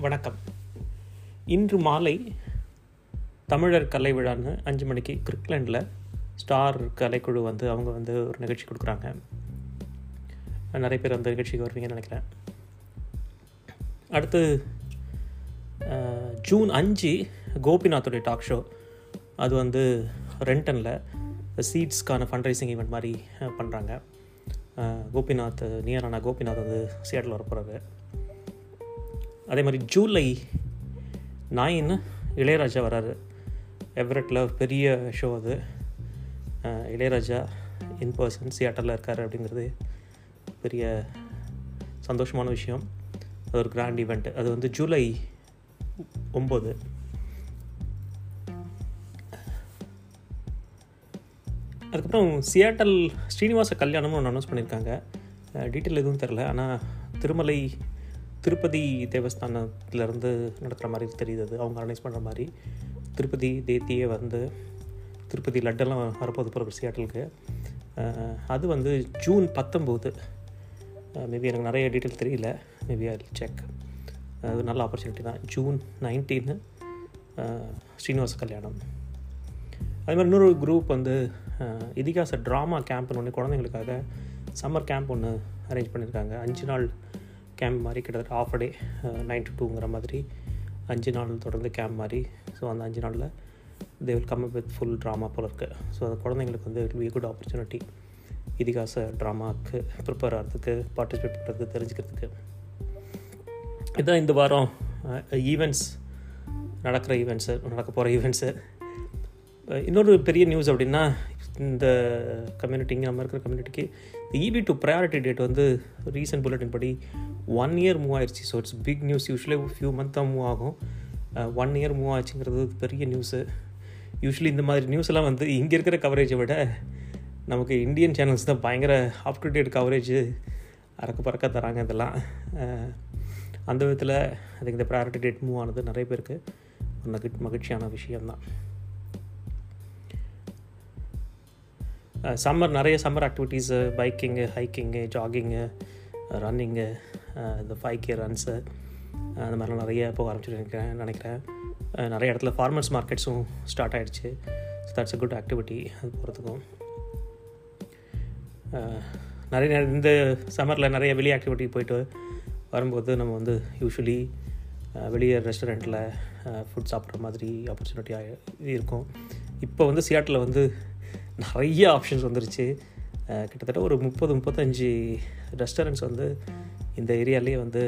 வணக்கம். இன்று மாலை தமிழர் கலை விழான்னு அஞ்சு மணிக்கு கிரிக்லேண்டில் ஸ்டார் கலைக்குழு வந்து அவங்க வந்து ஒரு நிகழ்ச்சி கொடுக்குறாங்க. நிறைய பேர் அந்த நிகழ்ச்சிக்கு வருவீங்கன்னு நினைக்கிறேன். அடுத்து ஜூன் அஞ்சு கோபிநாத்துடைய டாக் ஷோ அது வந்து ரெண்டனில் சீட்ஸ்க்கான ஃபண்ட் ரைசிங் ஈவெண்ட் மாதிரி பண்ணுறாங்க கோபிநாத் நியரான கோபிநாத் வந்து சியாட்டில் வர போகிறாரு அதே மாதிரி ஜூலை நைன் இளையராஜா வராரு. எவரெட்டில் பெரிய ஷோ அது. இளையராஜா இன் பர்சன் சியாட்டலில் இருக்கார் அப்படிங்கிறது பெரிய சந்தோஷமான விஷயம். அது ஒரு கிராண்ட் ஈவெண்ட் அது வந்து ஜூலை ஒம்பது. அதுக்கப்புறம் சியாட்டல் ஸ்ரீனிவாச கல்யாணம்னு ஒன்று அனௌன்ஸ் பண்ணியிருக்காங்க டீட்டெயில் எதுவும் தெரில ஆனால் திருமலை திருப்பதி தேவஸ்தானத்துலேருந்து நடத்துகிற மாதிரி தெரியுது அது. அவங்க அரேஞ்ச் பண்ணுற மாதிரி. திருப்பதி தேத்தியே வந்து திருப்பதி லட்டெல்லாம் வரப்போகுது போகிற சியாட்டலுக்கு அது வந்து ஜூன் பத்தொம்போது. மேபி எனக்கு நிறைய டீட்டெயில் தெரியல. மேபி ஐ செக் அது நல்ல ஆப்பர்ச்சுனிட்டி தான். ஜூன் நைன்டீன்னு ஸ்ரீனிவாச கல்யாணம். அது மாதிரி இன்னொரு குரூப் வந்து இதிகாச ட்ராமா கேம்ப்னு ஒன்று குழந்தைங்களுக்காக சம்மர் கேம்ப் ஒன்று அரேஞ்ச் பண்ணியிருக்காங்க அஞ்சு நாள் கேம்ப் மாதிரி கிட்டத்தட்ட ஆஃப் டே நைன் டு டூங்கிற மாதிரி அஞ்சு நாள் தொடர்ந்து கேம்ப் மாதிரி. ஸோ அந்த அஞ்சு நாளில் they will come with full drama போல இருக்குது ஸோ அந்த குழந்தைங்களுக்கு வந்து இட் பி குட் ஆப்பர்ச்சுனிட்டி இதிகாச ட்ராமாவுக்கு ப்ரிப்பேர் ஆகிறதுக்கு பார்ட்டிசிபேட் பண்ணுறதுக்கு தெரிஞ்சுக்கிறதுக்கு. இதுதான் இந்த வாரம் uh, ஈவெண்ட்ஸ் நடக்கிற ஈவெண்ட்ஸு நடக்க போகிற ஈவெண்ட்ஸு uh, இன்னொரு பெரிய நியூஸ் அப்படின்னா இந்த கம்யூனிட்டி இங்கே நம்ம இருக்கிற கம்யூனிட்டிக்கு இபி டு ப்ரையாரிட்டி டேட் வந்து ரீசன்ட் புல்லட்டின் படி ஒன் இயர் மூவ் ஆயிடுச்சு so it's big news usually few month தான் மூவ் ஆகும். ஒன் இயர் மூவ் ஆச்சுங்கிறது பெரிய நியூஸு யூஸ்வலி இந்த மாதிரி நியூஸ் எல்லாம் வந்து இங்கே இருக்கிற கவரேஜை விட நமக்கு இந்தியன் சேனல்ஸ் தான் பயங்கர அப் டு டேட் கவரேஜ் அறக்க பறக்க தராங்க இதெல்லாம். Uh, அந்த விதத்தில் அதுக்கு இந்த ப்ரையாரிட்டி டேட் மூவ் ஆனது நிறைய பேருக்கு மகிழ் மகிழ்ச்சியான விஷயம்தான். சம்மர் நிறைய summer activities biking hiking jogging running இந்த ஃபைவ் கே ரன்ஸு அந்த மாதிரிலாம் நிறைய போக ஆரம்பிச்சிருக்கேன் நினைக்கிறேன். நிறைய இடத்துல ஃபார்மர்ஸ் மார்க்கெட்ஸும் ஸ்டார்ட் ஆகிடுச்சு so that's a good activity அது போகிறதுக்கும் நிறைய இந்த சம்மரில் நிறைய வெளியே ஆக்டிவிட்டி போயிட்டு வரும்போது நம்ம வந்து யூஸ்வலி வெளியே ரெஸ்டாரண்ட்டில் ஃபுட் சாப்பிட்ற மாதிரி ஆப்பர்ச்சுனிட்டி இருக்கும். இப்போ வந்து சியாட்டில் வந்து நிறைய ஆப்ஷன்ஸ் வந்துருச்சு. கிட்டத்தட்ட ஒரு முப்பது முப்பத்தஞ்சு ரெஸ்டாரண்ட்ஸ் வந்து இந்த ஏரியாலேயே வந்து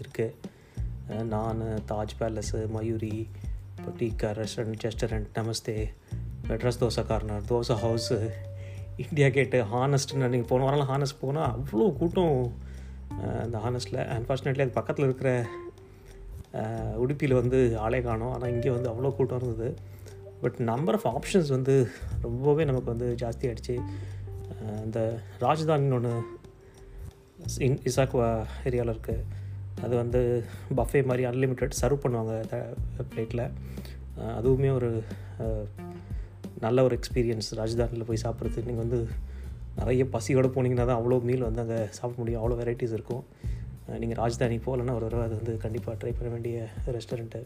இருக்குது நான் Taj palace Mayuri பொட்டிக்கா restaurant restaurant Namaste Madras dosa corner dosa house India gate ஹானஸ்ட்னு நீங்கள் போன வாரம் ஹானஸ்ட் போனால் அவ்வளோ கூட்டம் அந்த ஹானஸ்ட்டில் அன்ஃபார்ச்சுனேட்லி அது பக்கத்தில் இருக்கிற உடுப்பியில் வந்து ஆளே காணோம். ஆனால் இங்கே வந்து அவ்வளோ கூட்டம் இருந்தது. பட் நம்பர் ஆஃப் ஆப்ஷன்ஸ் வந்து ரொம்பவே நமக்கு வந்து ஜாஸ்தி ஆகிடுச்சு இந்த ராஜதானின்னு ஒன்று இன் இசாக்குவா ஏரியாவில் இருக்குது அது வந்து பஃபே மாதிரி அன்லிமிட்டெட் சர்வ் பண்ணுவாங்க பிளேட்டில் அதுவுமே ஒரு நல்ல ஒரு எக்ஸ்பீரியன்ஸ் ராஜதானியில் போய் சாப்பிட்றது நீங்கள் வந்து நிறைய பசியோடு போனீங்கன்னா தான் அவ்வளோ மீல் வந்து அங்கே சாப்பிட முடியும். அவ்வளோ வெரைட்டிஸ் இருக்கும். நீங்கள் ராஜதானி போகலன்னா ஒரு தடவை அது வந்து கண்டிப்பாக ட்ரை பண்ண வேண்டிய ரெஸ்டாரண்ட்டு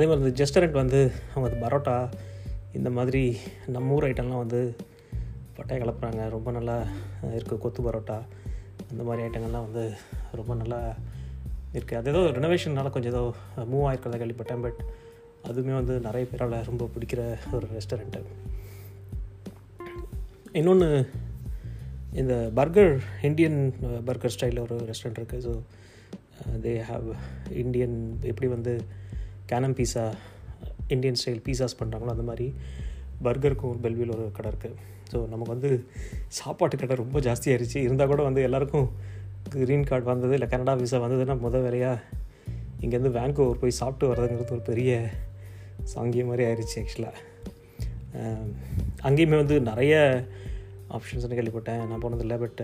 அதே மாதிரி இந்த ரெஸ்டாரண்ட் வந்து அவங்க பரோட்டா இந்த மாதிரி நம்ம ஊர் ஐட்டம்லாம் வந்து பட்டையை கலப்புறாங்க. ரொம்ப நல்லா இருக்குது கொத்து பரோட்டா அந்த மாதிரி ஐட்டங்கள்லாம் வந்து ரொம்ப நல்லா இருக்குது அது ஏதோ ரெனோவேஷன்னால கொஞ்சம் ஏதோ மூவ் ஆகிருக்கிறத கேள்விப்பட்டேன். பட் அதுவுமே வந்து நிறைய பேரால் ரொம்ப பிடிக்கிற ஒரு ரெஸ்டாரண்ட்டு இன்னொன்று இந்த பர்கர் இந்தியன் பர்கர் ஸ்டைலில் ஒரு ரெஸ்டாரண்ட் இருக்குது ஸோ தே ஹாவ் இந்தியன் எப்படி வந்து கேனம் பீஸா இந்தியன் ஸ்டைல் பீஸாஸ் பண்ணுறாங்களோ அந்த மாதிரி பர்கருக்கும் ஒரு பெல்வியில் ஒரு கடை இருக்குது ஸோ நமக்கு வந்து சாப்பாட்டு கடை ரொம்ப ஜாஸ்தியாகிருச்சு இருந்தால் கூட வந்து எல்லாருக்கும் க்ரீன் கார்டு வந்தது இல்லை கனடா விசா வந்ததுன்னா முத வேலையாக இங்கேருந்து வேங்கோவர் போய் சாப்பிட்டு வர்றதுங்கிறது ஒரு பெரிய சாங்கியம் மாதிரி ஆயிடுச்சு ஆக்சுவலாக அங்கேயுமே வந்து நிறைய ஆப்ஷன்ஸ்னு கேள்விப்பட்டேன். நான் போனதில்லை பட்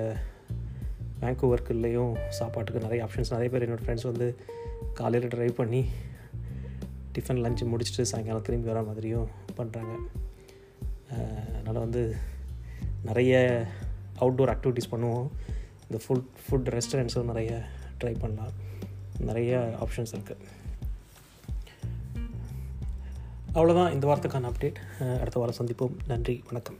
வேங்கோவர்க்குள்ளேயும் சாப்பாட்டுக்கு நிறைய ஆப்ஷன்ஸ் நிறைய பேர் என்னோடய ஃப்ரெண்ட்ஸ் வந்து காலையில் ட்ரைவ் பண்ணி டிஃபன் லஞ்ச் முடிச்சுட்டு சாயங்காலம் திரும்பி வர மாதிரியும் பண்ணுறாங்க அதனால் வந்து நிறைய அவுட்டோர் ஆக்டிவிட்டீஸ் பண்ணுவோம். இந்த ஃபுட் ஃபுட் ரெஸ்டாரண்ட்ஸும் நிறைய ட்ரை பண்ணலாம். நிறைய ஆப்ஷன்ஸ் இருக்குது அவ்வளோதான் இந்த வாரத்துக்கான அப்டேட் அடுத்த வாரம் சந்திப்போம். நன்றி வணக்கம்.